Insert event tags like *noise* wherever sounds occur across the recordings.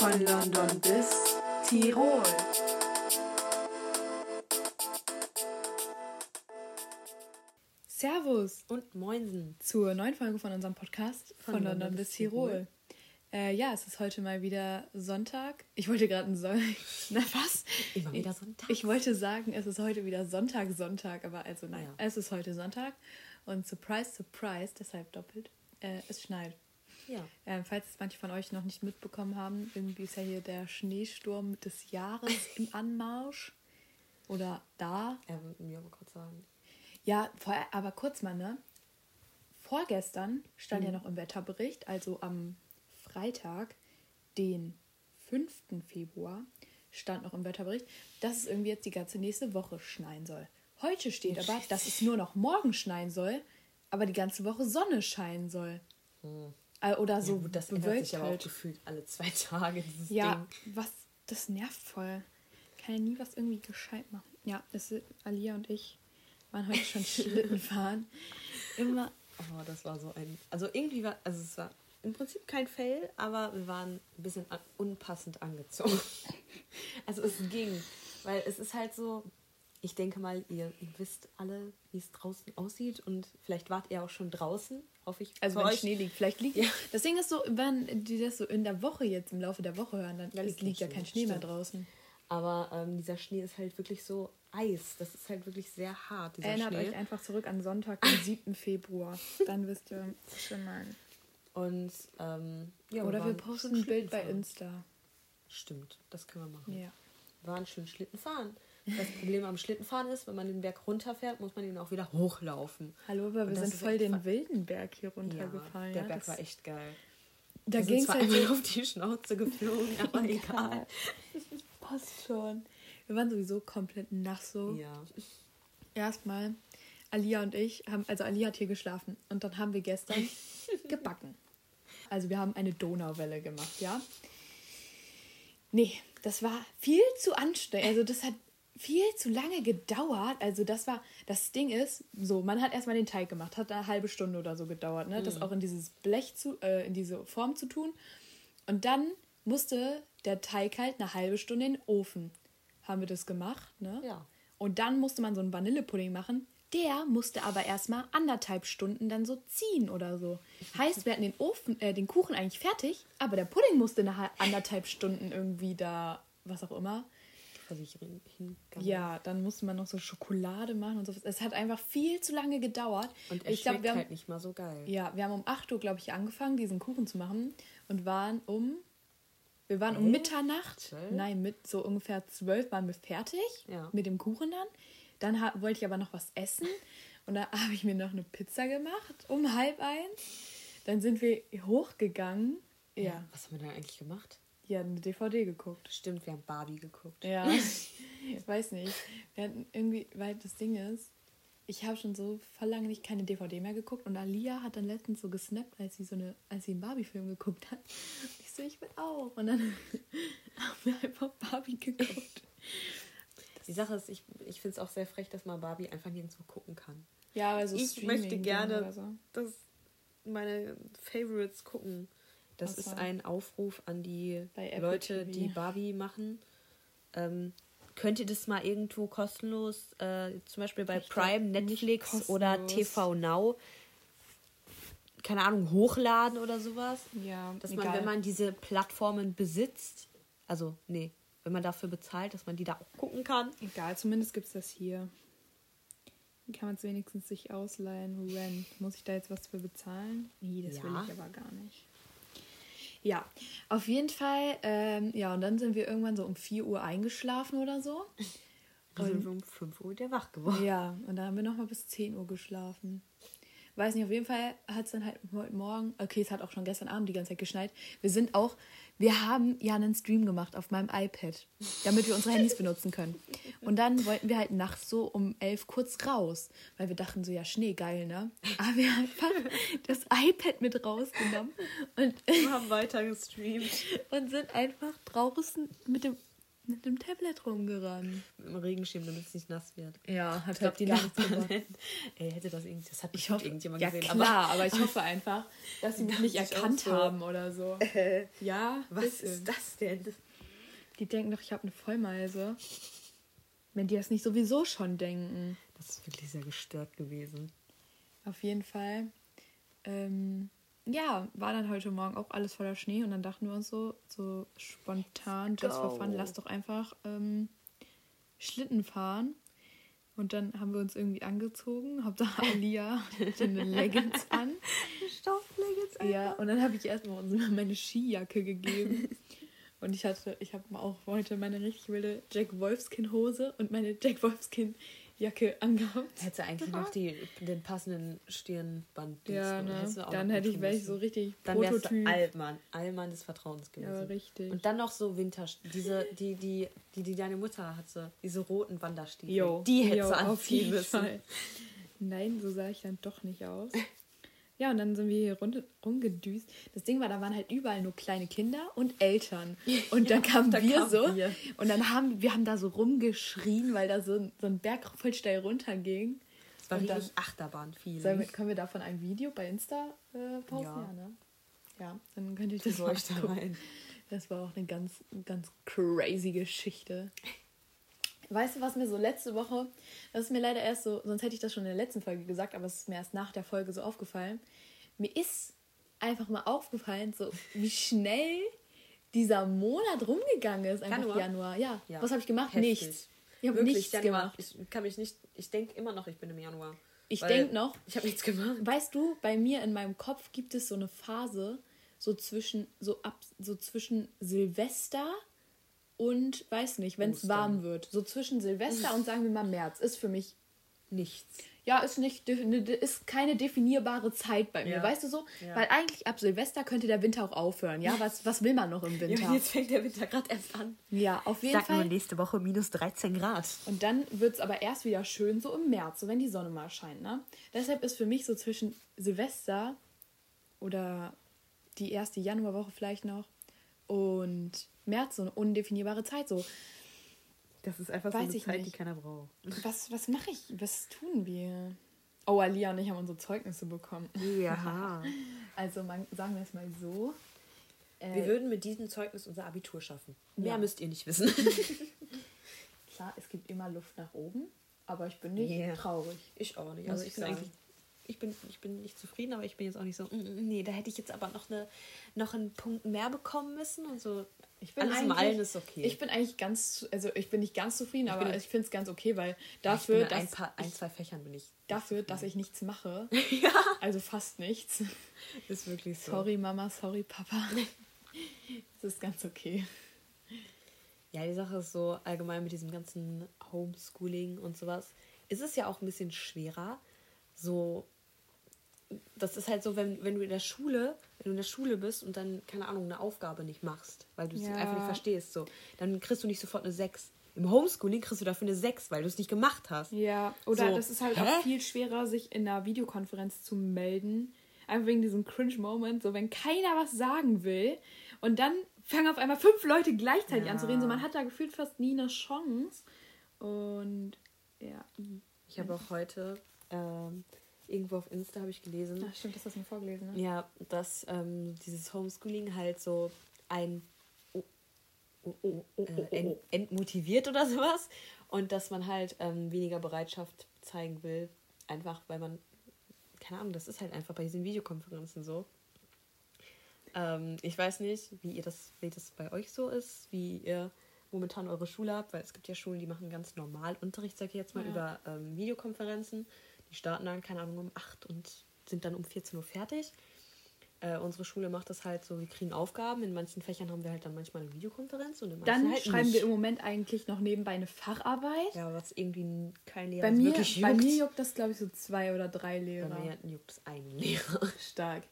Von London bis Tirol. Servus Und Moinsen. zur neuen Folge von unserem Podcast von, London, bis Tirol. Äh, ja, es ist heute mal wieder Sonntag. Ich wollte gerade einen Son *laughs* Na was? Immer wieder Sonntag. Ich wollte sagen, es ist heute wieder Sonntag, Sonntag, aber also nein, Ja. es ist heute Sonntag und surprise, surprise, deshalb doppelt, äh, es schneit. Ja. Ähm, falls es manche von euch noch nicht mitbekommen haben, irgendwie ist ja hier der Schneesturm des Jahres im *laughs* Anmarsch. Oder da. Ähm, mir mal kurz sagen. Ja, vor, aber kurz mal, ne? Vorgestern stand Mhm. ja noch im Wetterbericht, also am Freitag, den 5. Februar, stand noch im Wetterbericht, dass es irgendwie jetzt die ganze nächste Woche schneien soll. Heute steht aber, dass es nur noch morgen schneien soll, aber die ganze Woche Sonne scheinen soll. Äh, Oder so gut, das ändert sich aber auch gefühlt alle zwei *laughs* Tage, dieses Ja, Ding. was, das nervt voll. Kann ja nie was irgendwie gescheit machen. Ja, ist, Alia und ich waren heute schon *laughs* Schlitten fahren. Immer, Oh, das war so ein. Also irgendwie war. Also es war im Prinzip kein Fail, aber wir waren ein bisschen unpassend angezogen. *laughs* also es ging. Weil es ist halt so. Ich denke mal, ihr, ihr wisst alle, wie es draußen aussieht und vielleicht wart ihr auch schon draußen, hoffe ich. also wenn euch. Schnee liegt. Vielleicht liegt. Ja. Das Ding ist so, wenn die das so in der Woche jetzt, im Laufe der Woche hören, dann Ja, liegt liegt ja kein Schnee, Schnee mehr stimmt. draußen. Aber ähm, dieser Schnee ist halt wirklich so Eis. Das ist halt wirklich sehr hart, Erinnert Schnee. euch einfach zurück an Sonntag, den *laughs* 7. Februar. Dann wisst ihr, wir meinen. Und ähm, ja, Oder wir posten ein Bild bei. Insta. Stimmt, das können wir machen. Ja. Waren schön Schlitten fahren. Das Problem am Schlittenfahren ist, wenn man den Berg runterfährt, muss man ihn auch wieder hochlaufen. Hallo, aber wir sind voll den wilden Berg hier runtergefallen. der ja, Berg das- war echt geil. Da wir ging es halt einmal *laughs* auf die Schnauze geflogen, *laughs* aber egal. Passt schon. Wir waren sowieso komplett nass so. Ja. Erstmal, Alia und ich haben, also Alia hat hier geschlafen und dann haben wir gestern *laughs* gebacken. Also wir haben eine Donauwelle gemacht, ja. Nee, das war viel zu anstrengend. Also das hat viel zu lange gedauert. Also das war, das Ding ist, so, man hat erstmal den Teig gemacht, hat eine halbe Stunde oder so gedauert, ne? Das auch in dieses Blech zu, äh, in diese Form zu tun. Und dann musste der Teig halt eine halbe Stunde in den Ofen. Haben wir das gemacht, ne? Ja. Und dann musste man so einen Vanillepudding machen. Der musste aber erstmal anderthalb Stunden dann so ziehen oder so. Heißt, wir hatten den Ofen, äh, den Kuchen eigentlich fertig, aber der Pudding musste eine ha- anderthalb Stunden irgendwie da, was auch immer. Vor sich hin-. Ja, dann musste man noch so Schokolade machen und so. Es hat einfach viel zu lange gedauert. Und er ich glaube, schmeckt wir haben, halt nicht mal so geil. ja, wir haben um 8 Uhr, glaube ich, angefangen, diesen Kuchen zu machen und waren um, wir waren um? Mitternacht, Zwölf? nein, mit so ungefähr 12 waren wir fertig Ja. mit dem Kuchen dann. Dann ha- wollte ich aber noch was essen *laughs* und da *laughs* habe ich mir noch eine Pizza gemacht um halb eins. Dann sind wir hochgegangen. Ja, Was haben wir denn eigentlich gemacht? Ja, eine DVD geguckt. Stimmt, wir haben Barbie geguckt. Ja, *laughs* ich weiß nicht. Wir hatten irgendwie, weil das Ding ist, ich habe schon so voll lange nicht keine DVD mehr geguckt und Alia hat dann letztens so gesnappt, als sie so eine, als sie einen Barbie-Film geguckt hat. Ich so, ich will auch. Und dann *laughs* haben wir einfach Barbie geguckt. *laughs* Die Sache ist, ich, ich finde es auch sehr frech, dass man Barbie einfach nirgendwo gucken kann. Ja, also ich möchte gerne, dass meine Favorites gucken. Das ist ein Aufruf an die Leute, TV. die Barbie machen. Ähm, könnt ihr das mal irgendwo kostenlos, äh, zum Beispiel bei Ich Prime, Netflix oder. TV Now, keine Ahnung, hochladen oder sowas? Ja, Dass man, egal. wenn man diese Plattformen besitzt, also nee, wenn man dafür bezahlt, dass man die da auch gucken kann. Egal, zumindest gibt es das hier. Dann kann man es wenigstens sich ausleihen. Rent. Muss ich da jetzt was für bezahlen? Nee, das will Ja. ich aber gar nicht. Ja, auf jeden Fall. Ähm, ja, und dann sind wir irgendwann so um 4 Uhr eingeschlafen oder so. Dann sind wir um 5 Uhr wieder wach geworden. Ja, und dann haben wir nochmal bis 10 Uhr geschlafen. Weiß nicht, auf jeden Fall hat es dann halt heute Morgen, okay, es hat auch schon gestern Abend die ganze Zeit geschneit. Wir sind auch, wir haben ja einen Stream gemacht auf meinem iPad, damit wir unsere Handys benutzen können. Und dann wollten wir halt nachts so um 11 kurz raus, weil wir dachten so, ja, Schnee, geil, ne? Aber wir haben einfach das iPad mit rausgenommen und, Wir haben weiter gestreamt. und sind einfach draußen mit dem mit dem Tablet rumgerannt. Mit dem Regenschirm, damit es nicht nass wird. Ja, hat Ich glaube, die gebracht. *laughs* ey, hätte das irgendwie, das hat Ich hoffe, irgendjemand ja gesehen. klar, aber, ich *laughs* hoffe einfach, dass sie mich nicht erkannt so. haben oder so. *laughs* Ja, was ist das denn? Die denken doch, ich habe eine Vollmeise. Wenn die das nicht sowieso schon denken. Das ist wirklich sehr gestört gewesen. Auf jeden Fall. Ähm, ja, war dann heute Morgen auch alles voller Schnee und dann dachten wir uns so, so spontan, just for fun, lass doch einfach ähm, Schlitten fahren. Und dann haben wir uns irgendwie angezogen, Hauptsache *laughs* Alia hatte eine Leggings an. Stoffleggings, Ja, und dann habe ich erstmal uns meine Skijacke gegeben. *laughs* Und ich hatte, ich habe auch heute meine richtig wilde Jack Wolfskin Hose und meine Jack Wolfskin Jacke angehabt. Hätte eigentlich noch die, den passenden Stirnband. Ja, ne? Dann hätte ich, ich so richtig Dann Prototyp. Allmann. Allmann des Vertrauens gewesen. Ja, richtig. Und dann noch so Winter, diese, die, die, die, die deine Mutter hatte, diese roten Wanderstiefel. Jo, die auf anziehen müssen. Fall. Nein, so sah ich dann doch nicht aus. *laughs* Ja, und dann sind wir hier rund, rumgedüst. Das Ding war, da waren halt überall nur kleine Kinder und Eltern. Und *laughs* dann kamen da wir kamen so. wir. Und dann haben wir haben da so rumgeschrien, weil da so, ein- so ein Berg voll steil runterging. Das war Und richtig Achterbahn viel. Können wir davon ein Video bei Insta äh, posten? Ja. Ja. ne? Ja, dann könnt ihr das mal euch da rein. Das war auch eine ganz, ganz crazy Geschichte. Weißt du, was mir so letzte Woche, das ist mir leider erst so, sonst hätte ich das schon in der letzten Folge gesagt, aber es ist mir erst nach der Folge so aufgefallen. Mir ist einfach mal aufgefallen, so wie schnell dieser Monat rumgegangen ist, einfach Januar? Januar. Ja. Ja. Was habe ich gemacht? Heftig. Nichts. Ich habe nichts Januar. gemacht. Ich kann mich nicht, ich denke immer noch, ich bin im Januar. Ich Weil denk noch- Ich habe nichts gemacht. Weißt du, bei mir in meinem Kopf gibt es so eine Phase, so zwischen, so ab, so zwischen Silvester und, weiß nicht, wenn es warm wird. So zwischen Silvester und sagen wir mal März ist für mich, Nichts. ja, ist nicht, ne- ist keine definierbare Zeit bei mir, Ja. weißt du so? Ja. Weil eigentlich ab Silvester könnte der Winter auch aufhören, ja? Was, was will man noch im Ja, Winter? und jetzt fängt der Winter gerade erst an. Ja, auf jeden Sag Fall. nur nächste Woche minus 13 Grad. Und dann wird es aber erst wieder schön, so im März, so wenn die Sonne mal scheint. Ne? Deshalb ist für mich so zwischen Silvester oder die erste Januarwoche vielleicht noch und März so eine undefinierbare Zeit. So, Das ist einfach Weiß so eine ich Zeit, nicht. die keiner braucht. was, was mache ich? Was tun wir? Oh, Alia und ich haben unsere Zeugnisse bekommen. Ja. *laughs* Also man, sagen wir es mal so. Äh, Wir würden mit diesem Zeugnis unser Abitur schaffen. Mehr Ja. müsst ihr nicht wissen. *laughs* klar, es gibt immer Luft nach oben, aber ich bin nicht Yeah. traurig. Ich auch nicht. Muss Also ich ich bin sagen. eigentlich. Ich bin, ich bin nicht zufrieden, aber ich bin jetzt auch nicht so, mm, mm, nee, da hätte ich jetzt aber noch, eine, noch einen Punkt mehr bekommen müssen und so. Ich bin Alles im Allen ist okay. Ich bin eigentlich ganz, also ich bin nicht ganz zufrieden, aber bin- ich finde es ganz okay, weil ich dafür, dass ein, paar, ein, zwei Fächern bin ich. dafür, dass ich nichts mache, *laughs* ja. also fast nichts. *laughs* Ist wirklich so. Sorry Mama, sorry Papa. *laughs* Es ist ganz okay. Ja, die Sache ist so, allgemein mit diesem ganzen Homeschooling und sowas, ist es ja auch ein bisschen schwerer. So, das ist halt so, wenn, wenn du in der Schule, wenn du in der Schule bist und dann, keine Ahnung, eine Aufgabe nicht machst, weil du sie Ja. einfach nicht verstehst, so, dann kriegst du nicht sofort eine 6. Im Homeschooling kriegst du dafür eine 6, weil du es nicht gemacht hast. Ja, oder So, das ist halt hä? auch viel schwerer, sich in einer Videokonferenz zu melden. Einfach wegen diesem Cringe-Moment, so wenn keiner was sagen will und dann fangen auf einmal fünf Leute gleichzeitig Ja. an zu reden. So, man hat da gefühlt fast nie eine Chance. Und ja. Ich habe auch heute ähm, irgendwo auf Insta habe ich gelesen, Ach, stimmt, das hast du mir vorgelesen, ne? Ja, dass ähm, dieses Homeschooling halt so ein oh, oh, oh, äh, ent, entmotiviert oder *laughs* sowas und dass man halt ähm, weniger Bereitschaft zeigen will, einfach weil man, keine Ahnung, das ist halt einfach bei diesen Videokonferenzen so. Ähm, ich weiß nicht, wie ihr das, wie das bei euch so ist, wie ihr momentan eure Schule habt, weil es gibt ja Schulen, die machen ganz normal Unterricht, sag ich jetzt mal, Ja. über ähm, Videokonferenzen. Die starten dann, keine Ahnung, um 8 und sind dann um 14 Uhr fertig. Äh, unsere Schule macht das halt so, wir kriegen Aufgaben. In manchen Fächern haben wir halt dann manchmal eine Videokonferenz und in manchen Dann halt schreiben nicht. wir im Moment eigentlich noch nebenbei eine Facharbeit. Ja, was irgendwie kein Lehrer bei, mir, wirklich bei juckt. mir juckt das, glaube ich, so zwei oder drei Bei Lehrer. mir juckt es einen Lehrer. *laughs* Stark.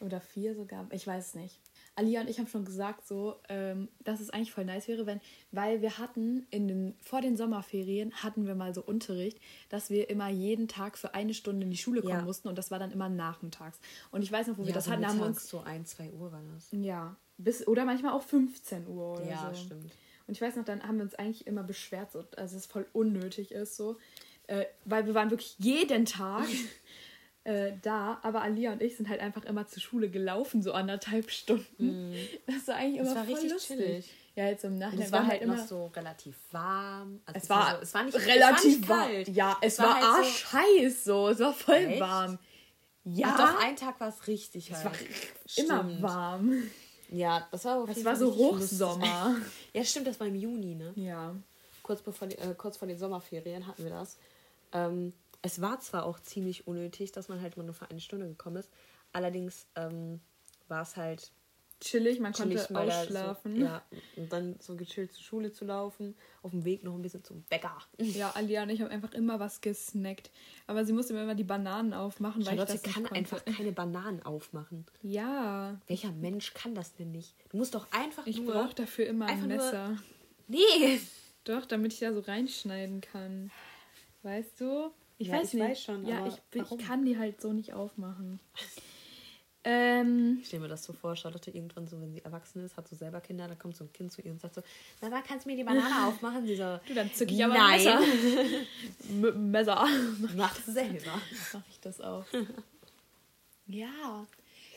Oder vier sogar. Ich weiß es nicht. Alia und ich haben schon gesagt, so, ähm, dass es eigentlich voll nice wäre, wenn, weil wir hatten in den, vor den Sommerferien hatten wir mal so Unterricht, dass wir immer jeden Tag für eine Stunde in die Schule kommen Ja. mussten und das war dann immer nachmittags. Und ich weiß noch, wo wir Ja, das so hatten, haben wir uns, so 1, 2 Uhr war das. ja, bis, oder manchmal auch 15 Uhr oder Ja, so. stimmt. Und ich weiß noch, dann haben wir uns eigentlich immer beschwert, so, also es voll unnötig ist, so. Äh, weil wir waren wirklich jeden Tag *laughs* äh, da, aber Alia und ich sind halt einfach immer zur Schule gelaufen, so anderthalb Stunden. Das war eigentlich immer. Das war voll richtig lustig. chillig. Ja, jetzt im Und Nachhinein es war halt immer noch so relativ warm. Also es war, so, es war nicht relativ es war warm. Ja, es, war, halt so- arschheiß so. Es war voll Echt? warm. Ja, Ach doch, ein Tag war es richtig es heiß. war immer Stimmt. warm. Ja, das war Es jeden war so. Hochsommer. *laughs* Ja, stimmt, das war im Juni, ne? ja. Kurz, bevor äh, kurz vor den Sommerferien hatten wir das. Ähm, es war zwar auch ziemlich unnötig, dass man halt immer nur für eine Stunde gekommen ist. Allerdings ähm, war es halt Chillig, man chillig, konnte mal ausschlafen. So, ja, und dann so gechillt zur Schule zu laufen. Auf dem Weg noch ein bisschen zum Bäcker. Ja, Alia und ich haben einfach immer was gesnackt. Aber sie musste mir immer die Bananen aufmachen, weil Charlotte ich das kann nicht einfach keine Bananen aufmachen. Ja, Welcher Mensch kann das denn nicht? Du musst doch einfach ich nur... brauche dafür immer ein einfach nur- Messer. Nee! Doch, damit ich da so reinschneiden kann. Weißt du? Ich Ja, weiß ich nicht. weiß schon, ja, aber ich, ich kann die halt so nicht aufmachen. *laughs* ähm, Ich stelle mir das so vor, Charlotte irgendwann so, wenn sie erwachsen ist, hat so selber Kinder, da kommt so ein Kind zu ihr und sagt so, na, wann kannst du mir die Banane *laughs* aufmachen? Sie so, du, dann zücke ich aber Nein. ein Messer. *laughs* Mit dem Messer. mach selber. mache ich das auch. ja,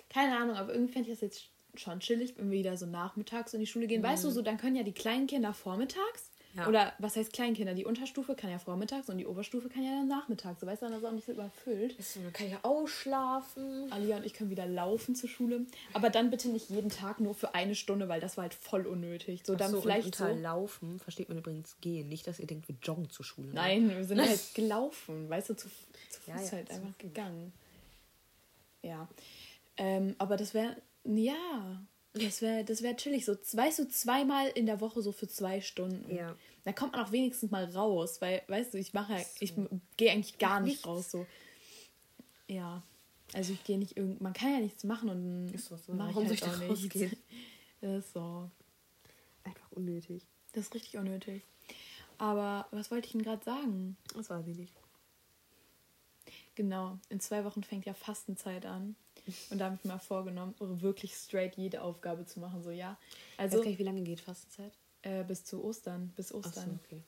keine Ahnung, aber irgendwie fände ich das jetzt schon chillig, wenn wir wieder so nachmittags in die Schule gehen. Weißt du, so dann können ja die kleinen Kinder vormittags. Ja. Oder was heißt Kleinkinder? Die Unterstufe kann ja vormittags und die Oberstufe kann ja dann nachmittags. So weißt du, dann ist auch nicht so überfüllt. So, dann kann ich ja ausschlafen. Alia und ich können wieder laufen zur Schule. Aber dann bitte nicht jeden Tag nur für eine Stunde, weil das war halt voll unnötig. So, dann so, vielleicht und so. unter Laufen versteht man übrigens gehen. Nicht, dass ihr denkt, wir joggen zur Schule. ne? Nein, wir sind halt *laughs* gelaufen, weißt du, zu, zu Fuß Ja, ja, halt einfach gegangen. Ja. Ähm, aber das wäre, ja, das wäre das wär chillig. So, weißt du, zweimal in der Woche so für zwei Stunden. Ja. Da kommt man auch wenigstens mal raus, weil, weißt du, ich mache, ja- ich gehe eigentlich gar nicht nichts. raus. So. Ja. Also ich gehe nicht irgend, man kann ja nichts machen und Ist so, so. mach ich Warum halt soll ich da rausgehen? *laughs* Das ist so. Einfach unnötig. Das ist richtig unnötig. Aber was wollte ich denn gerade sagen? Das weiß ich nicht. Genau, in zwei Wochen fängt ja Fastenzeit an. Und da habe ich mir mal vorgenommen, wirklich straight jede Aufgabe zu machen. So, ja. Also, weiß gar nicht, wie lange geht Fastenzeit? äh, bis zu Ostern, bis Ostern. okay.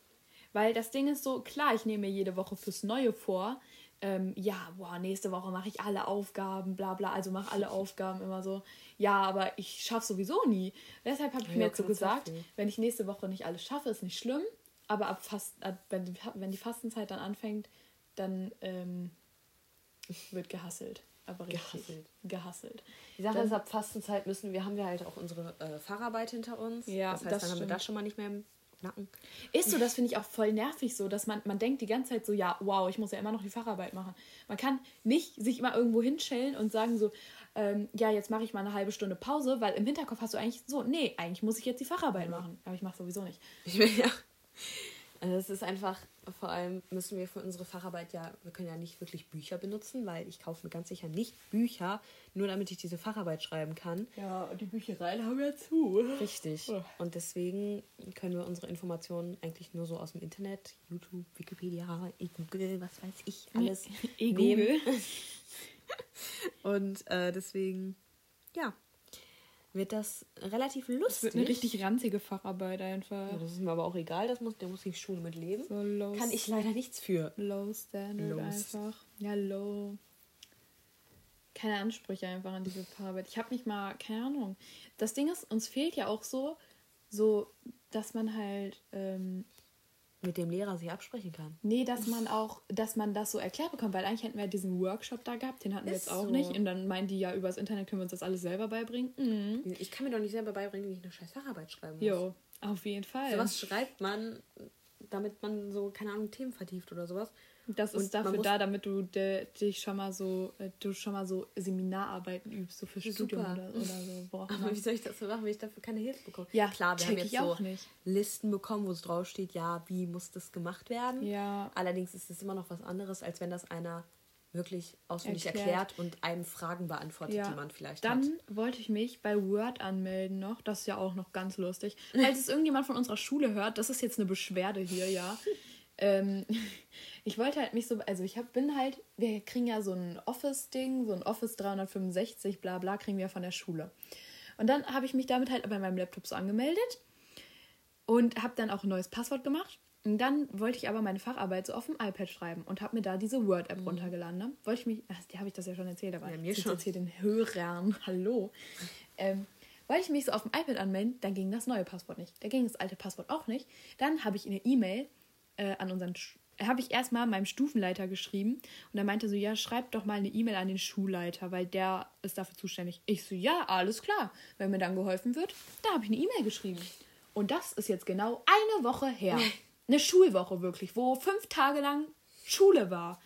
Weil das Ding ist so, klar, ich nehme mir jede Woche fürs Neue vor. Ähm, ja, boah, nächste Woche mache ich alle Aufgaben, bla bla, also mache alle *laughs* Aufgaben immer so. Ja, aber ich schaffe sowieso nie. Deshalb habe ich Ja, mir jetzt so gesagt, wenn ich nächste Woche nicht alles schaffe, ist nicht schlimm. Aber ab Fast, ab, wenn, die, wenn die Fastenzeit dann anfängt, dann ähm, wird gehasselt. Aber richtig Gehasselt. gehasselt. Die Sache Dann- ist, ab Fastenzeit müssen wir, haben wir halt auch unsere äh, Fahrarbeit hinter uns. Ja, das heißt, das dann haben wir das schon mal nicht mehr im Nacken. Ist so, das finde ich auch voll nervig so, dass man, man denkt die ganze Zeit so, ja, wow, ich muss ja immer noch die Facharbeit machen. Man kann nicht sich immer irgendwo hinschellen und sagen so, ähm, ja, jetzt mache ich mal eine halbe Stunde Pause, weil im Hinterkopf hast du eigentlich so, nee, eigentlich muss ich jetzt die Facharbeit machen. Aber ich mache sowieso nicht. Ich will ja. Also es ist einfach, vor allem müssen wir für unsere Facharbeit ja, wir können ja nicht wirklich Bücher benutzen, weil ich kaufe mir ganz sicher nicht Bücher, nur damit ich diese Facharbeit schreiben kann. Ja, die Büchereien haben ja zu. Richtig. Oh. Und deswegen können wir unsere Informationen eigentlich nur so aus dem Internet, YouTube, Wikipedia, Google, was weiß ich, alles E-Google. nehmen. *laughs* Und äh, deswegen, ja, wird das relativ Das lustig. wird eine richtig ranzige Facharbeit einfach. ja, das ist mir aber auch egal, das muss, der muss die Schule mit leben. So low, Kann ich leider nichts für. low Standard Low. einfach. Ja, low. Keine Ansprüche einfach an diese Facharbeit. Ich habe nicht mal, keine Ahnung. Das Ding ist, uns fehlt ja auch so, so, dass man halt, ähm, Mit dem Lehrer sich absprechen kann. nee, dass man auch, dass man das so erklärt bekommt, weil eigentlich hätten wir diesen Workshop da gehabt, den hatten wir Ist jetzt auch so. nicht. Und dann meinen die ja, übers Internet können wir uns das alles selber beibringen. Mhm. Ich kann mir doch nicht selber beibringen, wie ich eine scheiß Facharbeit schreiben muss. Jo, auf jeden Fall. So was schreibt man, damit man so, keine Ahnung, Themen vertieft oder sowas. Das ist dafür da, damit du de, dich schon mal so, äh, du schon mal so Seminararbeiten übst, so für Super. Studium oder, oder so. Worauf Aber wie soll ich das so machen, wenn ich dafür keine Hilfe bekomme? Ja, klar, wir haben jetzt so nicht. Listen bekommen, wo es draufsteht, ja, wie muss das gemacht werden. Ja. Allerdings ist es immer noch was anderes, als wenn das einer wirklich auswendig Erklärt. erklärt, und einem Fragen beantwortet, die man vielleicht Dann hat. wollte ich mich bei Word anmelden noch. Das ist ja auch noch ganz lustig. Falls es *laughs* irgendjemand von unserer Schule hört, das ist jetzt eine Beschwerde hier, ja. *laughs* ähm, ich wollte halt mich so, also ich hab, bin halt, wir kriegen ja so ein Office-Ding, so ein Office 365, bla bla, kriegen wir von der Schule. Und dann habe ich mich damit halt bei meinem Laptop so angemeldet. und habe dann auch ein neues Passwort gemacht. Und dann wollte ich aber meine Facharbeit so auf dem iPad schreiben und habe mir da diese Word-App runtergeladen. Ne? Wollte ich mich, ach, die habe ich das ja schon erzählt, aber Mhm. Ja, mir schon. erzähle den Hörern, *laughs* hallo. Ähm, wollte ich mich so auf dem iPad anmelden, dann ging das neue Passwort nicht. Da ging das alte Passwort auch nicht. Dann habe ich eine E-Mail äh, an unseren, habe ich erstmal meinem Stufenleiter geschrieben und er meinte so, ja, schreib doch mal eine E-Mail an den Schulleiter, weil der ist dafür zuständig. Ich so, ja, alles klar. Wenn mir dann geholfen wird, da habe ich eine E-Mail geschrieben. Und das ist jetzt genau eine Woche her. *laughs* Eine Schulwoche wirklich, wo fünf Tage lang Schule war.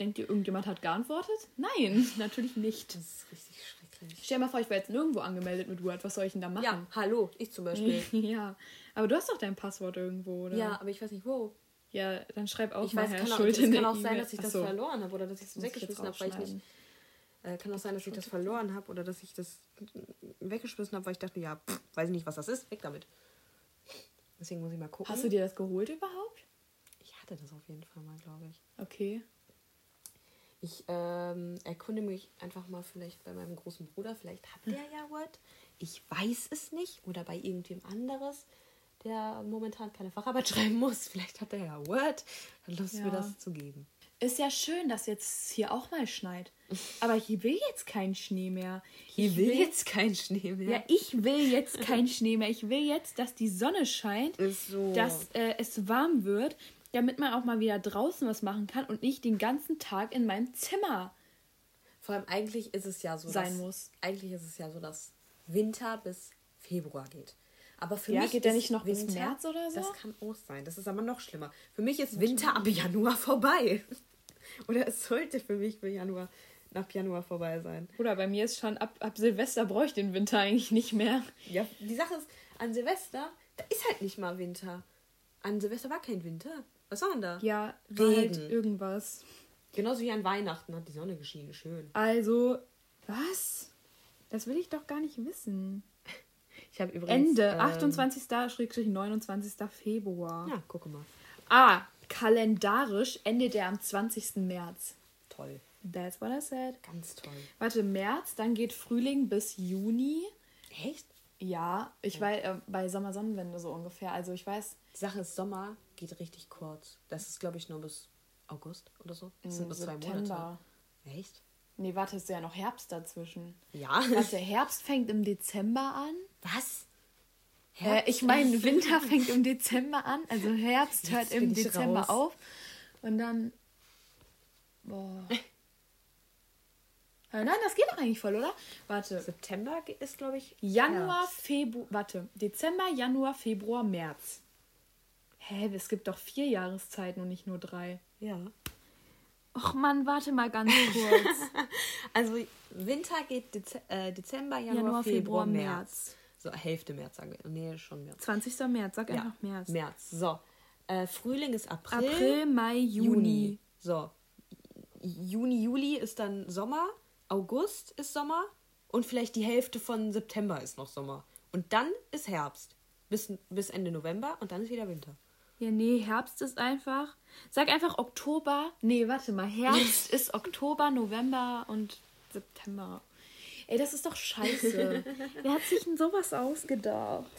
Denkt ihr, irgendjemand hat geantwortet? Nein, *laughs* natürlich nicht. Das ist richtig schrecklich. Stell dir mal vor, ich wäre jetzt nirgendwo angemeldet mit Word. Was soll ich denn da machen? Ja, hallo, ich zum Beispiel. *laughs* Ja, aber du hast doch dein Passwort irgendwo, oder? Ja, aber ich weiß nicht wo. Ja, dann schreib auch Ich mal weiß, Herr kann auch, Schulte es kann auch sein, dass ich das so. verloren habe oder dass ich es weggeschmissen habe, weil ich nicht. Äh, kann auch sein, dass ich das verloren habe oder dass ich das weggeschmissen habe, weil ich dachte, ja, pff, weiß ich nicht, was das ist, weg damit. Deswegen muss ich mal gucken. Hast du dir das geholt überhaupt? Ich hatte das auf jeden Fall mal, glaube ich. Okay. Ich ähm, erkunde mich einfach mal vielleicht bei meinem großen Bruder. Vielleicht hat der ja Word. Ich weiß es nicht. Oder bei irgendwem anderes, der momentan keine Facharbeit *laughs* schreiben muss. Vielleicht hat er ja Word. Dann Lust Ja. mir das zu geben. Ist ja schön, dass jetzt hier auch mal schneit. *laughs* Aber ich will jetzt keinen Schnee mehr. Ich will jetzt keinen Schnee mehr. Ja, ich will jetzt keinen *laughs* Schnee mehr. Ich will jetzt, dass die Sonne scheint, Ist so. dass äh, es warm wird, damit man auch mal wieder draußen was machen kann und nicht den ganzen Tag in meinem Zimmer. Vor allem eigentlich ist es ja so, Sein dass, muss. Eigentlich ist es ja so, dass Winter bis Februar geht. Aber für Ja, mich geht der nicht noch bis Winter, März oder so? Das kann auch sein. Das ist aber noch schlimmer. Für mich ist Winter ab Januar vorbei. *laughs* Oder es sollte für mich für Januar nach Januar vorbei sein. Oder bei mir ist schon ab, ab Silvester brauche ich den Winter eigentlich nicht mehr. Ja, die Sache ist, an Silvester, da ist halt nicht mal Winter. An Silvester war kein Winter. Was war denn da? Ja, halt Regen. irgendwas. Genauso wie an Weihnachten hat die Sonne geschienen. Schön. Also, was? Das will ich doch gar nicht wissen. *laughs* Ich habe übrigens. Ende, ähm, 28.-29. Februar. Ja, gucke mal. Ah, kalendarisch endet er am 20. März. Toll. That's what I said. Ganz toll. Warte, März, dann geht Frühling bis Juni. Echt? Ja, ich war äh, bei Sommersonnenwende so ungefähr. Also ich weiß, Die Sache ist, Sommer geht richtig kurz. Das ist, glaube ich, nur bis August oder so. Das sind im nur zwei Mm, September. Monate. Echt? Nee, warte, ist ja noch Herbst dazwischen. Ja. Warte, Herbst fängt im Dezember an. Was? Äh, ich meine, *laughs* Winter fängt im Dezember an. Also Herbst Jetzt hört im Dezember raus. auf. Und dann. Boah. *laughs* Äh, Nein, das geht doch eigentlich voll, oder? Warte. September ist, glaube ich, Januar, Herbst. Februar. Warte. Dezember, Januar, Februar, März. Hä, es gibt doch vier Jahreszeiten und nicht nur drei. Ja. Och Mann, warte mal ganz *laughs* kurz. Also Winter geht Dez äh, Dezember, Januar, Januar, Februar, Februar, März. So, Hälfte März sagen wir. Nee, schon März. 20. März, sag Ja, einfach März. März. So. Äh, Frühling ist April. April, Mai, Juni. So. Juni, Juli ist dann Sommer. August ist Sommer. Und vielleicht die Hälfte von September ist noch Sommer. Und dann ist Herbst. Bis, bis Ende November und dann ist wieder Winter. Ja, nee, Herbst ist einfach. Sag einfach Oktober. Nee, warte mal. Herbst *laughs* ist Oktober, November und September. Ey, das ist doch scheiße. *laughs* Wer hat sich denn sowas ausgedacht?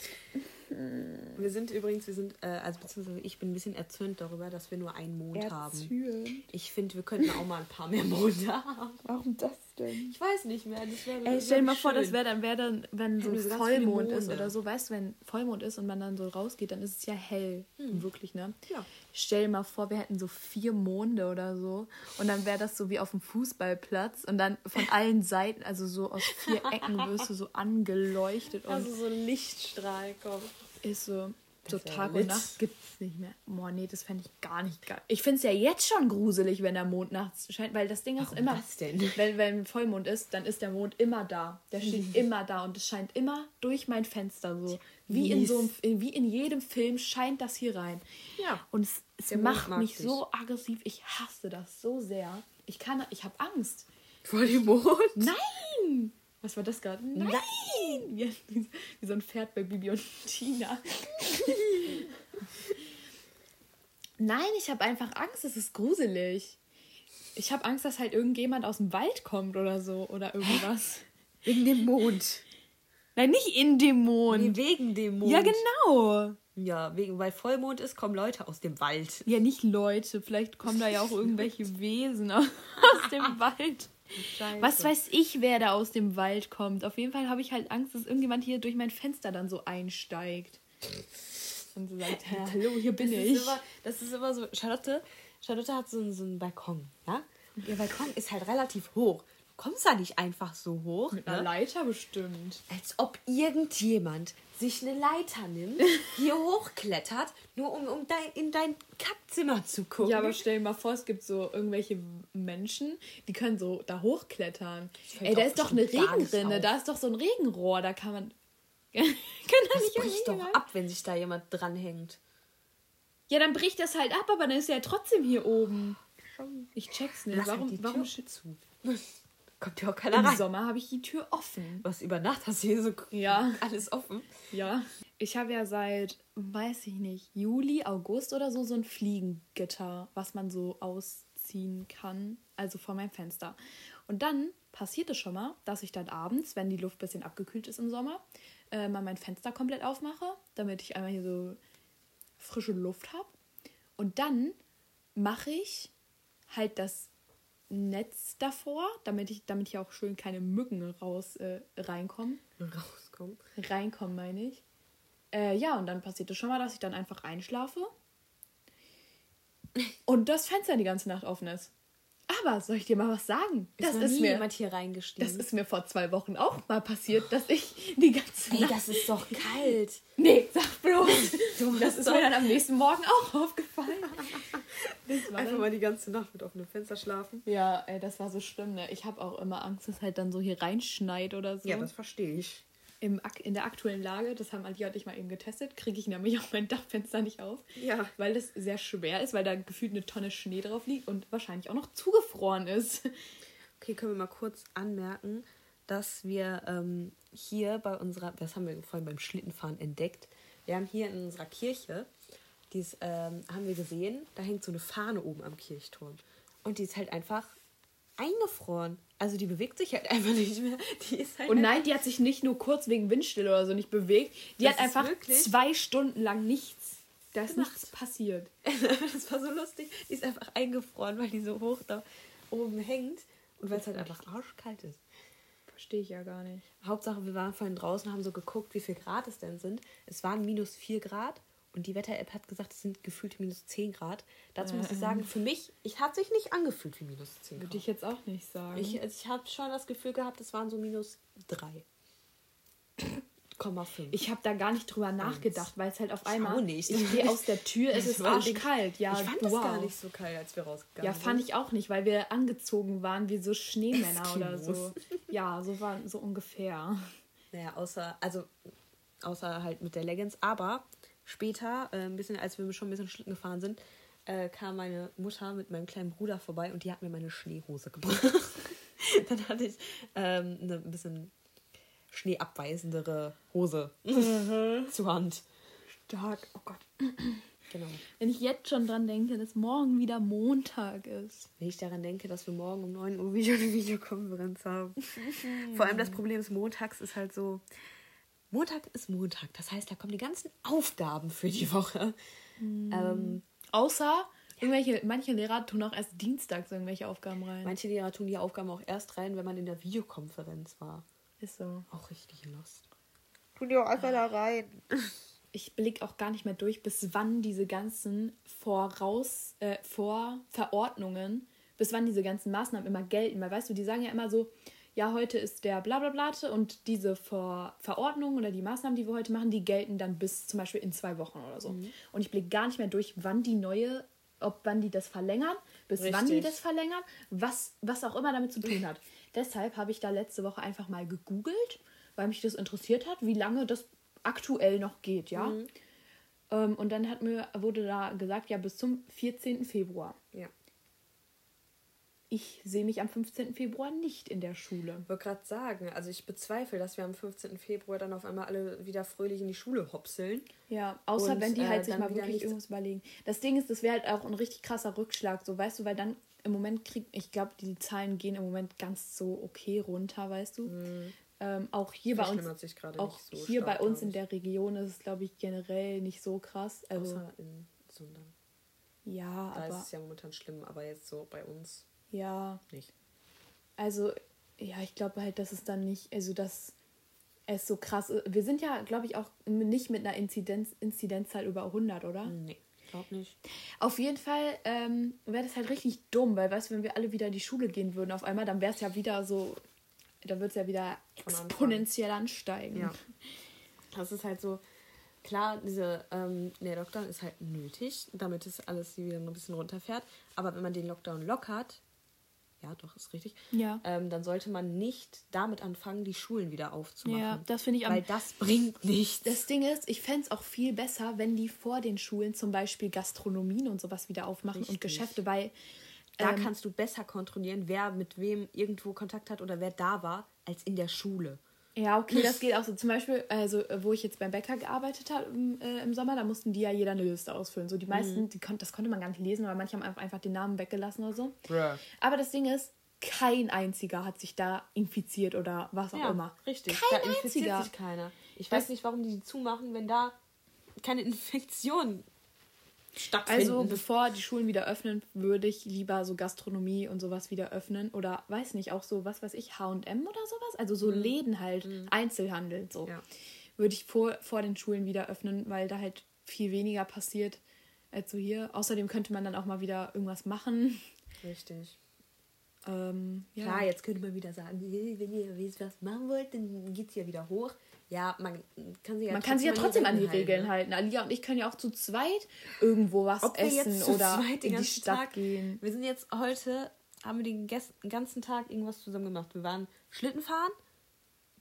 Wir sind übrigens, wir sind, äh, also beziehungsweise ich bin ein bisschen erzürnt darüber, dass wir nur einen Mond haben. Erzürnt. Ich finde, wir könnten auch mal ein paar mehr Monde haben. Warum das denn? Ich weiß nicht mehr. Das wäre, Ey, das stell dir wär mal vor, das schön. wäre dann, wär dann, wenn so viele Vollmond ist oder so, weißt du, wenn Vollmond ist und man dann so rausgeht, dann ist es ja hell. Wirklich, ne? Ja. Stell dir mal vor, wir hätten so vier Monde oder so und dann wäre das so wie auf dem Fußballplatz und dann von allen Seiten, also so aus vier Ecken wirst du so *laughs* angeleuchtet und Also so ein Lichtstrahl kommt. ist so, so Tag und. Nacht gibt's nicht mehr. Boah, nee, das fände ich gar nicht geil. Ich finde es ja jetzt schon gruselig, wenn der Mond nachts scheint, weil das Ding ist Warum immer, das denn? *laughs* Wenn, wenn Vollmond ist, dann ist der Mond immer da. Der steht immer da und es scheint immer durch mein Fenster so. Wie in, so einem, wie in jedem Film scheint das hier rein. Ja. Und es, es macht mich dich. so aggressiv. Ich hasse das so sehr. Ich kann, ich habe Angst. Vor dem Mond? Nein! Was war das gerade? Nein! Wie, wie, wie so ein Pferd bei Bibi und Tina. Nein, ich habe einfach Angst. Es ist gruselig. Ich habe Angst, dass halt irgendjemand aus dem Wald kommt oder so oder irgendwas. Wegen dem Mond. Nein, nicht in dem Mond. Nee, wegen dem Mond. Ja, genau. Ja, wegen, weil Vollmond ist, kommen Leute aus dem Wald. Ja, nicht Leute. Vielleicht kommen da ja auch *laughs* irgendwelche Wesen aus *laughs* dem Wald. Scheiße. Was weiß ich, wer da aus dem Wald kommt. Auf jeden Fall habe ich halt Angst, dass irgendjemand hier durch mein Fenster dann so einsteigt. Und so sagt, "Hä, hallo, hier bin das ich. Ist immer, das ist immer so, Charlotte, Charlotte hat so, einen- so einen Balkon, ja? Und ihr Balkon ist halt relativ hoch. Du kommst da nicht einfach so hoch. Mit einer Ne? Leiter bestimmt. Als ob irgendjemand sich eine Leiter nimmt, *laughs* hier hochklettert, nur um, um dein, in dein Kackzimmer zu gucken. Ja, aber stell dir mal vor, es gibt so irgendwelche Menschen, die können so da hochklettern. Ey, da ist doch eine Regenrinne, da ist doch so ein Regenrohr, da kann man. *laughs* kann da das nicht bricht doch rein? ab, wenn sich da jemand dranhängt. Ja, dann bricht das halt ab, aber dann ist er ja trotzdem hier oben. Ich check's nicht. Lass halt warum die warum Tür zu. Kommt ja auch keiner im rein. Sommer habe ich die Tür offen? Was über Nacht hast du hier so Ja. alles offen? Ja. Ich habe ja seit, weiß ich nicht, Juli, August oder so, so ein Fliegengitter, was man so ausziehen kann. Also vor meinem Fenster. Und dann passiert es schon mal, dass ich dann abends, wenn die Luft ein bisschen abgekühlt ist im Sommer, äh, mal mein Fenster komplett aufmache, damit ich einmal hier so frische Luft habe. Und dann mache ich halt das Netz davor, damit ich, damit hier auch schön keine Mücken raus äh, reinkommen. Rauskommen. Reinkommen, meine ich. Äh, ja, und dann passiert es schon mal, dass ich dann einfach einschlafe und das Fenster die ganze Nacht offen ist. Aber soll ich dir mal was sagen? Das noch ist mir, jemand hier reingestiegen. das ist mir vor zwei Wochen auch mal passiert, dass ich die ganze Nacht. das ist doch kalt. *laughs* Nee, sag bloß. das ist doch- mir dann am nächsten Morgen auch aufgefallen. *laughs* Das Einfach mal die ganze Nacht mit offenem Fenster schlafen. ja, ey, das war so schlimm, ne? Ich habe auch immer Angst, dass halt dann so hier reinschneit oder so. Ja, das verstehe ich. Im, in der aktuellen Lage, das haben Alia und ich mal eben getestet, kriege ich nämlich *laughs* auch mein Dachfenster nicht auf. Ja. Weil das sehr schwer ist, weil da gefühlt eine Tonne Schnee drauf liegt und wahrscheinlich auch noch zugefroren ist. Okay, können wir mal kurz anmerken, dass wir ähm, hier bei unserer, das haben wir vorhin beim Schlittenfahren entdeckt, wir haben hier in unserer Kirche, dies ähm, haben wir gesehen, da hängt so eine Fahne oben am Kirchturm. Und die ist halt einfach eingefroren. Also die bewegt sich halt *laughs* einfach nicht mehr. Halt Und nein, die hat sich nicht nur kurz wegen Windstille oder so nicht bewegt. Die Das hat einfach zwei Stunden lang nichts. Da ist Gemacht. nichts passiert. *laughs* das war so lustig. Die ist einfach eingefroren, weil die so hoch da oben hängt. Und weil es halt einfach arschkalt ist. Verstehe ich ja gar nicht. Hauptsache, wir waren vorhin draußen, haben so geguckt, wie viel Grad es denn sind. Es waren minus 4 Grad und die Wetter-App hat gesagt, es sind gefühlt minus 10 Grad. Dazu muss ich sagen, für mich, ich hat sich nicht angefühlt wie minus 10 Würde Grad. ich jetzt auch nicht sagen. Ich, ich habe schon das Gefühl gehabt, es waren so minus 3,5. *coughs* Ich habe da gar nicht drüber nachgedacht, weil es halt auf einmal. nicht. Ich gehe *laughs* aus der Tür, es ist arschkalt. Ja, ich fand wow. das gar nicht so kalt, als wir rausgegangen Ja, fand ich auch nicht, weil wir angezogen waren wie so Schneemänner oder so. Eskimos. Ja, so war so ungefähr. Naja, außer, also, außer halt mit der Leggings. Aber später, äh, ein bisschen, als wir schon ein bisschen Schlitten gefahren sind, äh, kam meine Mutter mit meinem kleinen Bruder vorbei und die hat mir meine Schneehose gebracht. *laughs* Dann hatte ich ähm, eine ein bisschen schneeabweisendere Hose *laughs* zur Hand. Stark. Oh Gott. Genau. Wenn ich jetzt schon dran denke, dass morgen wieder Montag ist. Wenn ich daran denke, dass wir morgen um 9 Uhr wieder eine Videokonferenz haben. *laughs* Vor allem das Problem ist, montags ist halt so. Montag ist Montag. Das heißt, da kommen die ganzen Aufgaben für die Woche. Ähm, Außer irgendwelche, manche Lehrer tun auch erst dienstags irgendwelche Aufgaben rein. manche Lehrer tun die Aufgaben auch erst rein, wenn man in der Videokonferenz war. ist so. Auch richtig lost. Tun die auch einfach da rein. Ich blick auch gar nicht mehr durch, bis wann diese ganzen Voraus, äh, Vorverordnungen, bis wann diese ganzen Maßnahmen immer gelten. Weil weißt du, die sagen ja immer so, ja, heute ist der Blablablate und diese Ver Verordnungen oder die Maßnahmen, die wir heute machen, die gelten dann bis zum Beispiel in zwei Wochen oder so. Und ich blick gar nicht mehr durch, wann die neue, ob wann die das verlängern, bis wann die Richtig. das verlängern, was, was auch immer damit zu tun hat. *laughs* Deshalb habe ich da letzte Woche einfach mal gegoogelt, weil mich das interessiert hat, wie lange das aktuell noch geht, ja. Ähm, und dann hat mir, wurde da gesagt, ja, bis zum 14. Februar. Ja. Ich sehe mich am 15. Februar nicht in der Schule. Ich wollte gerade sagen, also ich bezweifle, dass wir am 15. Februar dann auf einmal alle wieder fröhlich in die Schule hopseln. Ja, außer Und, wenn die äh, halt sich dann mal wirklich irgendwas überlegen. Das Ding ist, das wäre halt auch ein richtig krasser Rückschlag, so weißt du, weil dann im Moment kriegt, ich glaube, die Zahlen gehen im Moment ganz so okay runter, weißt du. Mhm. ähm, auch hier bei uns, sich auch so hier stark, bei uns in der Region ist es, glaube ich, generell nicht so krass. Also, Außer in Sundern. ja, Da aber ist es ja momentan schlimm, aber jetzt so bei uns ja, nicht. also, ja, ich glaube halt, dass es dann nicht, also, dass es so krass ist. Wir sind ja, glaube ich, auch nicht mit einer Inzidenz, Inzidenzzahl über 100, oder? Nee, glaub nicht. Auf jeden Fall ähm, wäre das halt richtig dumm, weil, weißt du, wenn wir alle wieder in die Schule gehen würden auf einmal, dann wäre es ja wieder so, dann wird es ja wieder exponentiell ansteigen. Ja. Das ist halt so, klar, diese, ähm, der Lockdown ist halt nötig, damit es alles wieder ein bisschen runterfährt. Aber wenn man den Lockdown lockert, ja, doch, ist richtig, Ja. ähm, dann sollte man nicht damit anfangen, die Schulen wieder aufzumachen. Ja, das finde ich Weil das bringt nichts. Das Ding ist, ich fände es auch viel besser, wenn die vor den Schulen zum Beispiel Gastronomien und sowas wieder aufmachen und Richtig. Geschäfte, weil da ähm, kannst du besser kontrollieren, wer mit wem irgendwo Kontakt hat oder wer da war, als in der Schule. Ja, okay, das *laughs* geht auch so. Zum Beispiel, also wo ich jetzt beim Bäcker gearbeitet habe im, äh, im Sommer, da mussten die ja jeder eine Liste ausfüllen. So die meisten, die kon das konnte man gar nicht lesen, weil manche haben einfach, den Namen weggelassen oder so. Aber das Ding ist, kein einziger hat sich da infiziert oder was auch Ja, immer. richtig. Kein da infiziert einziger. sich keiner. Ich Das- weiß nicht, warum die die zumachen, wenn da keine *laughs* Infektion stattfinden. Also bevor die Schulen wieder öffnen, würde ich lieber so Gastronomie und sowas wieder öffnen oder weiß nicht, auch so, was weiß ich, H&M oder sowas, also so Läden halt, Einzelhandel so. Ja. Würde ich vor, vor den Schulen wieder öffnen, weil da halt viel weniger passiert als so hier. Außerdem könnte man dann auch mal wieder irgendwas machen. Richtig. Ähm, ja. Klar, jetzt könnte man wieder sagen, wenn ihr was machen wollt, dann geht es ja wieder hoch. Ja, man kann sich ja man kann sich ja trotzdem an die Regeln ne? halten. Alia und ich können ja auch zu zweit irgendwo was Ob wir essen oder in die Stadt Tag, gehen. Wir sind jetzt heute, haben wir den ganzen Tag irgendwas zusammen gemacht. Wir waren Schlitten fahren.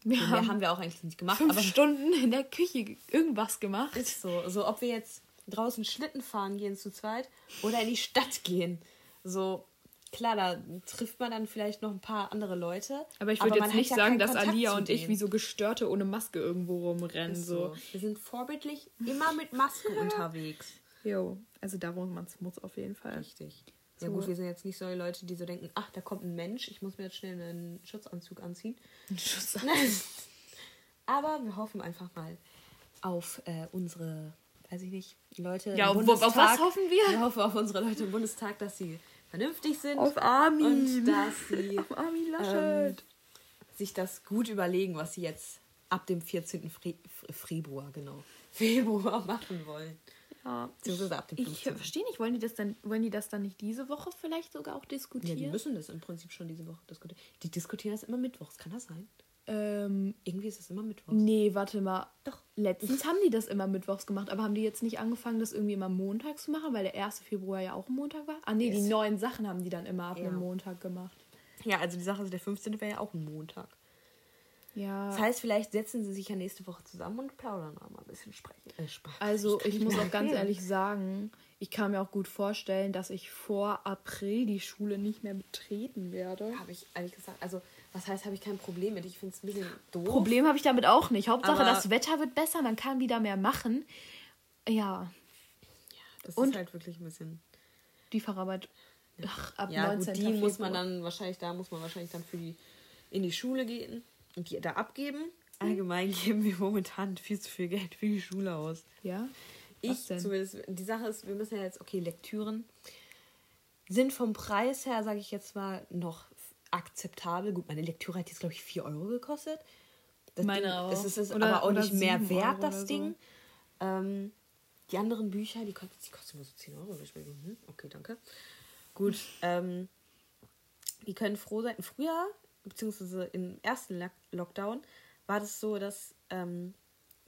Wir Mehr haben haben wir auch eigentlich nicht gemacht, fünf aber Stunden in der Küche irgendwas gemacht. ist so. So, ob wir jetzt draußen Schlitten fahren gehen zu zweit oder in die Stadt gehen. So, klar, da trifft man dann vielleicht noch ein paar andere Leute. Aber ich würde jetzt nicht ja sagen, dass Kontakt Alia und ich wie so Gestörte ohne Maske irgendwo rumrennen. So. so. Wir sind vorbildlich immer mit Maske *laughs* unterwegs. Jo, also da, wo man es muss, auf jeden Fall. Richtig. Ja So. gut, wir sind jetzt nicht so die Leute, die so denken, ach, da kommt ein Mensch, ich muss mir jetzt schnell einen Schutzanzug anziehen. *laughs* *laughs* Aber wir hoffen einfach mal auf äh, unsere, weiß ich nicht, Leute Ja, im auf- auf was Bundestag. hoffen wir? Wir hoffen auf unsere Leute im Bundestag, dass sie vernünftig sind. Auf Armin. Und dass sie *laughs* Auf Armin ähm, Laschet. sich das gut überlegen, was sie jetzt ab dem 14. Fre F- Februar, genau, *laughs* Februar machen wollen. ja. Ich 15. verstehe nicht, wollen die das dann, wollen die das dann nicht diese Woche vielleicht sogar auch Ja, diskutieren? die müssen das im Prinzip schon diese Woche diskutieren. Die diskutieren das immer mittwochs, kann das sein? Ähm, Irgendwie ist es immer mittwochs. nee, warte mal. Doch. Letztens haben die das immer mittwochs gemacht, aber haben die jetzt nicht angefangen, das irgendwie immer montags zu machen, weil der 1. Februar ja auch ein Montag war? Ah nee, die Yes. neuen Sachen haben die dann immer ab Ja. einem Montag gemacht. Ja, also die Sache ist, der 15. wäre ja auch ein Montag. Ja. Das heißt, vielleicht setzen sie sich ja nächste Woche zusammen und plaudern auch mal ein bisschen sprechen. Äh. Also ich muss auch ganz ehrlich sagen, ich kann mir auch gut vorstellen, dass ich vor April die Schule nicht mehr betreten werde. Habe ich ehrlich gesagt, also was heißt, habe ich kein Problem mit. Ich finde es ein bisschen doof. Problem habe ich damit auch nicht. Hauptsache, Aber- das Wetter wird besser, man kann wieder mehr machen. Ja, Das Und- ist halt wirklich ein bisschen. die Facharbeit ach, ab Ja, 19. gut, die muss man dann wahrscheinlich, da muss man wahrscheinlich dann für die in die Schule gehen und die da abgeben. Allgemein *laughs* geben wir momentan viel zu viel Geld für die Schule aus. Ja? Ich zumindest, die Sache ist, wir müssen ja jetzt, okay, Lektüren sind vom Preis her, sage ich jetzt mal, noch akzeptabel. Gut, meine Lektüre hat jetzt, glaube ich, 4 Euro gekostet. Das Meine Ding, auch. Das ist es Oder- aber auch nicht mehr 7 wert, Euro das so. Ding. Ähm, die anderen Bücher, die kosten, die kosten immer so 10 Euro. Ich denke, hm, okay, danke. Gut, *laughs* ähm, die können froh sein. Früher, beziehungsweise im ersten Lock- Lockdown, war das so, dass ähm,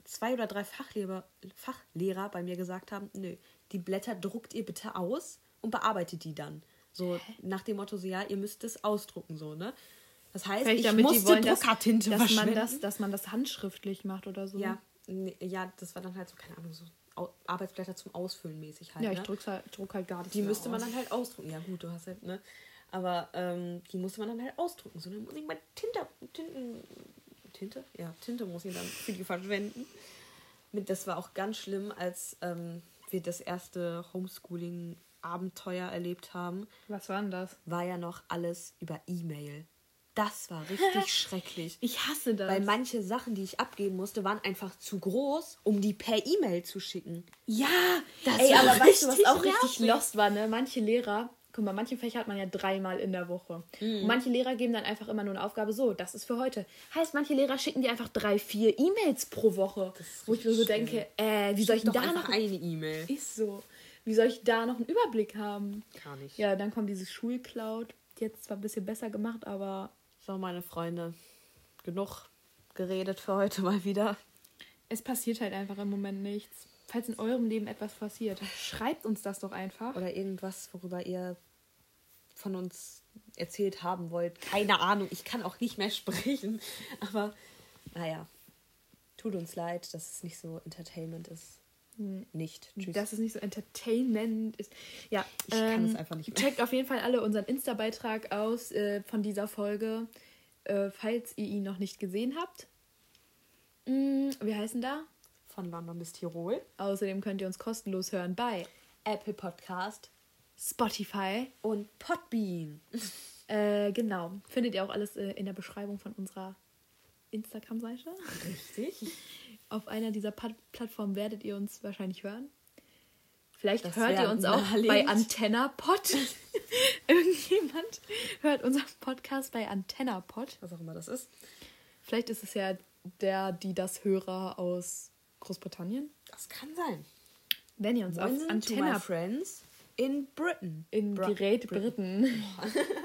zwei oder drei Fachlehrer, Fachlehrer bei mir gesagt haben, nö, die Blätter druckt ihr bitte aus und bearbeitet die dann. So nach dem Motto, so ja, ihr müsst es ausdrucken, so, ne? Das heißt, Vielleicht ich damit die musste wollen, dass, Druckertinte dass, man verschwenden. das, dass man das handschriftlich macht oder so. ja, nee, ja, das war dann halt so, keine Ahnung, so Arbeitsblätter zum Ausfüllen mäßig halt. Ja, ich ne? druck halt, druck halt gar nicht Die müsste man aus. dann halt ausdrucken. Ja, gut, du hast halt, ne? Aber ähm, die musste man dann halt ausdrucken. So, dann muss ich mal Tinte, Tinten, Tinte? Ja, Tinte muss ich dann für die verschwenden. Mit, das war auch ganz schlimm, als ähm, wir das erste Homeschooling-Abenteuer erlebt haben, Was war denn das? war ja noch alles über E-Mail. Das war richtig *laughs* schrecklich. Ich hasse das. Weil manche Sachen, die ich abgeben musste, waren einfach zu groß, um die per E-Mail zu schicken. ja, Das ey, aber weißt du, was auch richtig nervig. lost war, ne? Manche Lehrer, guck mal, manche Fächer hat man ja dreimal in der Woche. Mhm. Und manche Lehrer geben dann einfach immer nur eine Aufgabe, so, das ist für heute. Heißt, manche Lehrer schicken dir einfach drei, vier E-Mails pro Woche. Wo ich mir so denke, äh, wie soll ich denn da noch... eine E-Mail. Ist so. Wie soll ich da noch einen Überblick haben? Gar nicht. Ja, dann kommt dieses Schulcloud. Jetzt zwar ein bisschen besser gemacht, aber So, meine Freunde, genug geredet für heute mal wieder. es passiert halt einfach im Moment nichts. Falls in eurem Leben etwas passiert, schreibt uns das doch einfach. Oder irgendwas, worüber ihr von uns erzählt haben wollt. Keine Ahnung, ich kann auch nicht mehr sprechen. *laughs* Aber naja, tut uns leid, dass es nicht so Entertainment ist. Nicht. Tschüss. Dass es nicht so Entertainment ist. Ja, Ich kann es einfach nicht mehr. Checkt auf jeden Fall alle unseren Insta-Beitrag aus äh, von dieser Folge, äh, falls ihr ihn noch nicht gesehen habt. Mm, wir heißen da. Von London bis Tirol. Außerdem könnt ihr uns kostenlos hören bei Apple Podcast Spotify. und Podbean. *laughs* Äh, genau. Findet ihr auch alles äh, in der Beschreibung von unserer Instagram-Seite. Richtig. Auf einer dieser Pat Plattformen werdet ihr uns wahrscheinlich hören. Vielleicht Das hört ihr uns auch bei AntennaPod. *laughs* Irgendjemand hört unseren Podcast bei AntennaPod. Was auch immer das ist. Vielleicht ist es ja der, die das Hörer aus Großbritannien. Das kann sein. Wenn ihr uns auf to my Antenna friends in Britain. in Bra- Gerät Briten.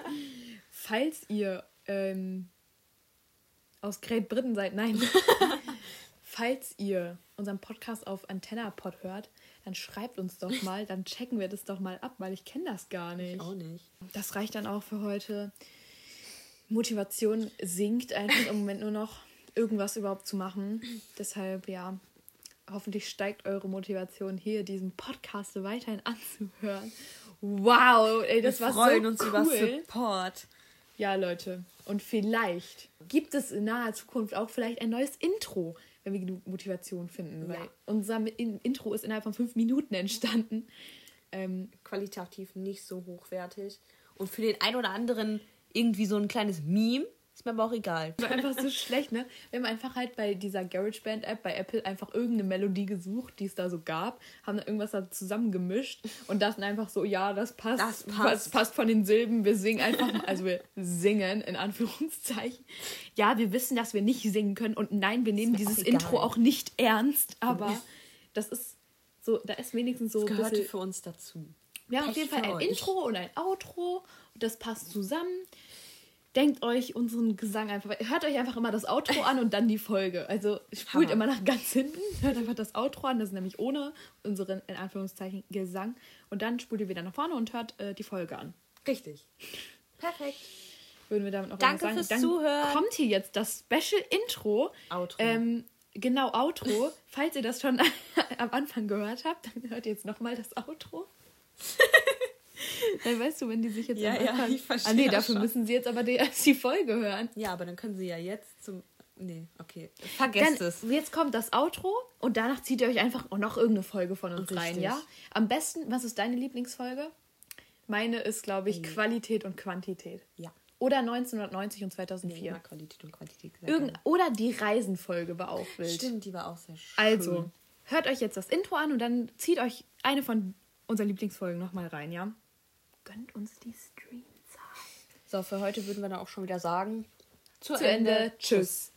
*laughs* Falls ihr ähm, aus Great Britain seid, nein. *laughs* Falls ihr unseren Podcast auf AntennaPod hört, dann schreibt uns doch *laughs* mal, dann checken wir das doch mal ab, weil ich kenne das gar nicht. Auch nicht. Das reicht dann auch für heute. Motivation sinkt einfach im Moment nur noch, irgendwas überhaupt zu machen. Deshalb, ja, hoffentlich steigt eure Motivation, hier diesen Podcast weiterhin anzuhören. Wow, ey, das Wir war freuen so uns cool. über Support. Ja, Leute. Und vielleicht gibt es in naher Zukunft auch vielleicht ein neues Intro, wenn wir genug Motivation finden. Ja. Weil unser In- Intro ist innerhalb von fünf Minuten entstanden. Ähm, Qualitativ nicht so hochwertig. Und für den einen oder anderen irgendwie so ein kleines Meme. Ist mir aber auch egal. war einfach so schlecht, ne? Wir haben einfach halt bei dieser GarageBand-App bei Apple einfach irgendeine Melodie gesucht, die es da so gab, haben dann irgendwas da zusammengemischt und dachten einfach so, ja, das passt. Das passt. Das passt von den Silben. Wir singen einfach, mal- also wir singen in Anführungszeichen. Ja, wir wissen, dass wir nicht singen können und nein, wir nehmen dieses auch. Intro auch nicht ernst, aber das ist so, da ist wenigstens so Das gehörte bisschen, für uns dazu. wir haben auf jeden Fall ein euch. Intro und ein Outro. Und das passt zusammen. Denkt euch unseren Gesang einfach. Hört euch einfach immer das Outro an und dann die Folge. Also spult Hammer. immer nach ganz hinten. *laughs* Hört einfach das Outro an. Das ist nämlich ohne unseren, in Anführungszeichen, Gesang. Und dann spult ihr wieder nach vorne und hört äh, die Folge an. Richtig. Perfekt. Würden wir damit auch Danke sagen. fürs dann Zuhören. kommt hier jetzt das Special Intro. Outro. Ähm, genau, Outro. Falls ihr das schon *laughs* am Anfang gehört habt, dann hört ihr jetzt nochmal das Outro. *laughs* *laughs* Dann weißt du, wenn die sich jetzt Ja, am ja, ich verstehe Ah nee, dafür schon. müssen sie jetzt aber die, *laughs* die Folge hören. Ja, aber dann können sie ja jetzt zum. Nee, okay. Vergesst Dann, es. jetzt kommt das Outro und danach zieht ihr euch einfach auch noch irgendeine Folge von uns rein, Richtig. ja? Am besten, was ist deine Lieblingsfolge? Meine ist, glaube ich, Qualität und Quantität. Ja. Oder 1990 und Nee, 2004. immer Qualität und Quantität. sehr Irgend oder die Reisenfolge war auch wild. Stimmt, die war auch sehr schön. Also, hört euch jetzt das Intro an und dann zieht euch eine von unseren Lieblingsfolgen nochmal rein, ja? Gönnt uns die Streamzahl. So, für heute würden wir dann auch schon wieder sagen. Zu Ende. Tschüss. Tschüss.